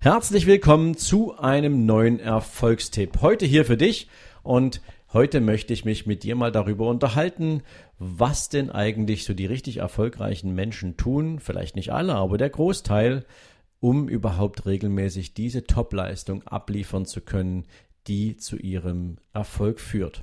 Herzlich willkommen zu einem neuen Erfolgstipp. Heute hier für dich und heute möchte ich mich mit dir mal darüber unterhalten, was denn eigentlich so die richtig erfolgreichen Menschen tun, vielleicht nicht alle, aber der Großteil, um überhaupt regelmäßig diese Topleistung abliefern zu können, die zu ihrem Erfolg führt.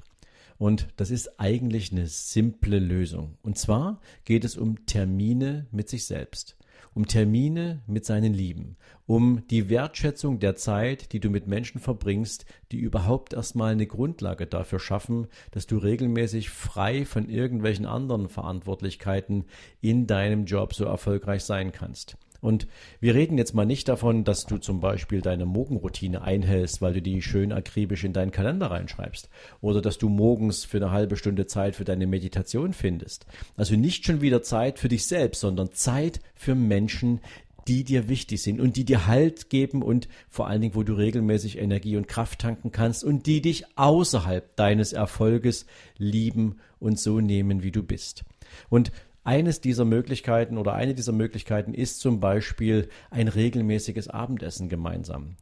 Und das ist eigentlich eine simple Lösung. Und zwar geht es um Termine mit sich selbst um Termine mit seinen Lieben, um die Wertschätzung der Zeit, die du mit Menschen verbringst, die überhaupt erstmal eine Grundlage dafür schaffen, dass du regelmäßig frei von irgendwelchen anderen Verantwortlichkeiten in deinem Job so erfolgreich sein kannst. Und wir reden jetzt mal nicht davon, dass du zum Beispiel deine Morgenroutine einhältst, weil du die schön akribisch in deinen Kalender reinschreibst. Oder dass du morgens für eine halbe Stunde Zeit für deine Meditation findest. Also nicht schon wieder Zeit für dich selbst, sondern Zeit für Menschen, die dir wichtig sind und die dir Halt geben und vor allen Dingen, wo du regelmäßig Energie und Kraft tanken kannst und die dich außerhalb deines Erfolges lieben und so nehmen, wie du bist. Und eines dieser Möglichkeiten oder eine dieser Möglichkeiten ist zum Beispiel ein regelmäßiges Abendessen gemeinsam.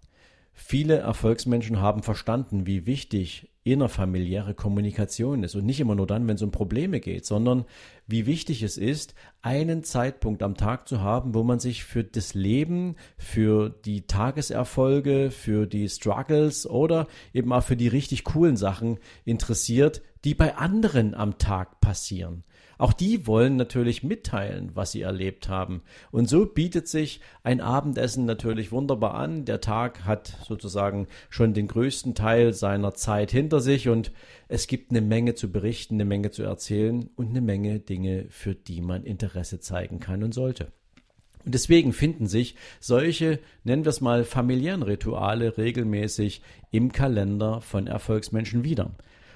Viele Erfolgsmenschen haben verstanden, wie wichtig innerfamiliäre Kommunikation ist und nicht immer nur dann, wenn es um Probleme geht, sondern wie wichtig es ist, einen Zeitpunkt am Tag zu haben, wo man sich für das Leben, für die Tageserfolge, für die Struggles oder eben auch für die richtig coolen Sachen interessiert, die bei anderen am Tag passieren. Auch die wollen natürlich mitteilen, was sie erlebt haben. Und so bietet sich ein Abendessen natürlich wunderbar an. Der Tag hat sozusagen schon den größten Teil seiner Zeit hinter sich und es gibt eine Menge zu berichten, eine Menge zu erzählen und eine Menge Dinge, für die man Interesse zeigen kann und sollte. Und deswegen finden sich solche, nennen wir es mal, familiären Rituale regelmäßig im Kalender von Erfolgsmenschen wieder.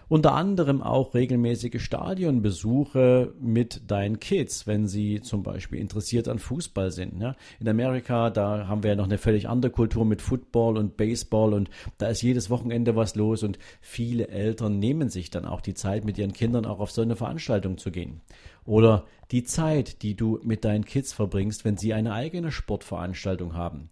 Unter anderem auch regelmäßige Stadionbesuche mit deinen Kids, wenn sie zum Beispiel interessiert an Fußball sind. Ja. In Amerika, da haben wir ja noch eine völlig andere Kultur mit Football und Baseball und da ist jedes Wochenende was los und viele Eltern nehmen sich dann auch die Zeit, mit ihren Kindern auch auf so eine Veranstaltung zu gehen. Oder die Zeit, die du mit deinen Kids verbringst, wenn sie eine eigene Sportveranstaltung haben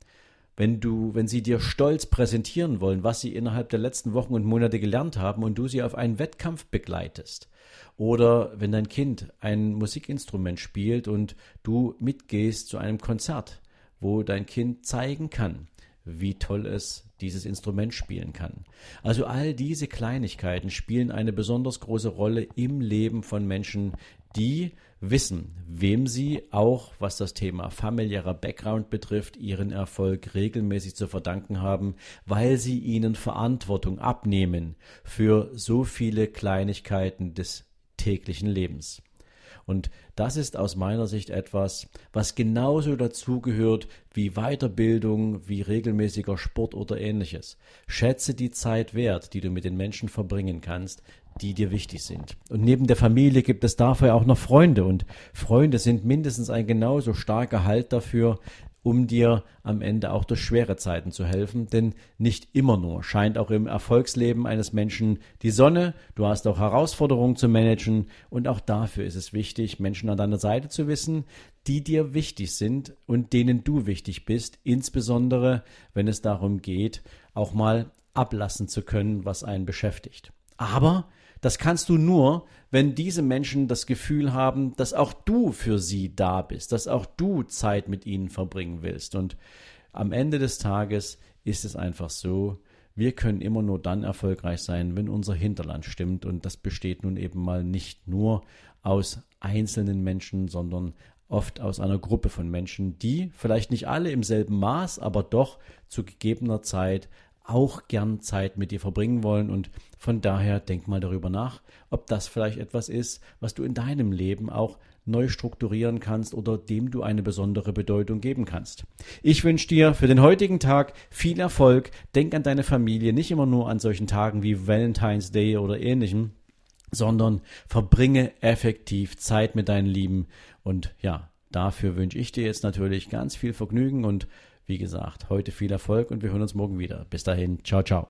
wenn du, wenn sie dir stolz präsentieren wollen, was sie innerhalb der letzten Wochen und Monate gelernt haben und du sie auf einen Wettkampf begleitest. Oder wenn dein Kind ein Musikinstrument spielt und du mitgehst zu einem Konzert, wo dein Kind zeigen kann, wie toll es dieses Instrument spielen kann. Also all diese Kleinigkeiten spielen eine besonders große Rolle im Leben von Menschen, die wissen, wem sie auch, was das Thema familiärer Background betrifft, ihren Erfolg regelmäßig zu verdanken haben, weil sie ihnen Verantwortung abnehmen für so viele Kleinigkeiten des täglichen Lebens. Und das ist aus meiner Sicht etwas, was genauso dazugehört wie Weiterbildung, wie regelmäßiger Sport oder ähnliches. Schätze die Zeit wert, die du mit den Menschen verbringen kannst, die dir wichtig sind. Und neben der Familie gibt es dafür auch noch Freunde. Und Freunde sind mindestens ein genauso starker Halt dafür, um dir am Ende auch durch schwere Zeiten zu helfen. Denn nicht immer nur scheint auch im Erfolgsleben eines Menschen die Sonne. Du hast auch Herausforderungen zu managen. Und auch dafür ist es wichtig, Menschen an deiner Seite zu wissen, die dir wichtig sind und denen du wichtig bist. Insbesondere, wenn es darum geht, auch mal ablassen zu können, was einen beschäftigt. Aber das kannst du nur, wenn diese Menschen das Gefühl haben, dass auch du für sie da bist, dass auch du Zeit mit ihnen verbringen willst. Und am Ende des Tages ist es einfach so, wir können immer nur dann erfolgreich sein, wenn unser Hinterland stimmt. Und das besteht nun eben mal nicht nur aus einzelnen Menschen, sondern oft aus einer Gruppe von Menschen, die vielleicht nicht alle im selben Maß, aber doch zu gegebener Zeit auch gern Zeit mit dir verbringen wollen und von daher denk mal darüber nach, ob das vielleicht etwas ist, was du in deinem Leben auch neu strukturieren kannst oder dem du eine besondere Bedeutung geben kannst. Ich wünsche dir für den heutigen Tag viel Erfolg. Denk an deine Familie, nicht immer nur an solchen Tagen wie Valentine's Day oder ähnlichem, sondern verbringe effektiv Zeit mit deinen Lieben und ja, dafür wünsche ich dir jetzt natürlich ganz viel Vergnügen und wie gesagt, heute viel Erfolg und wir hören uns morgen wieder. Bis dahin, ciao, ciao.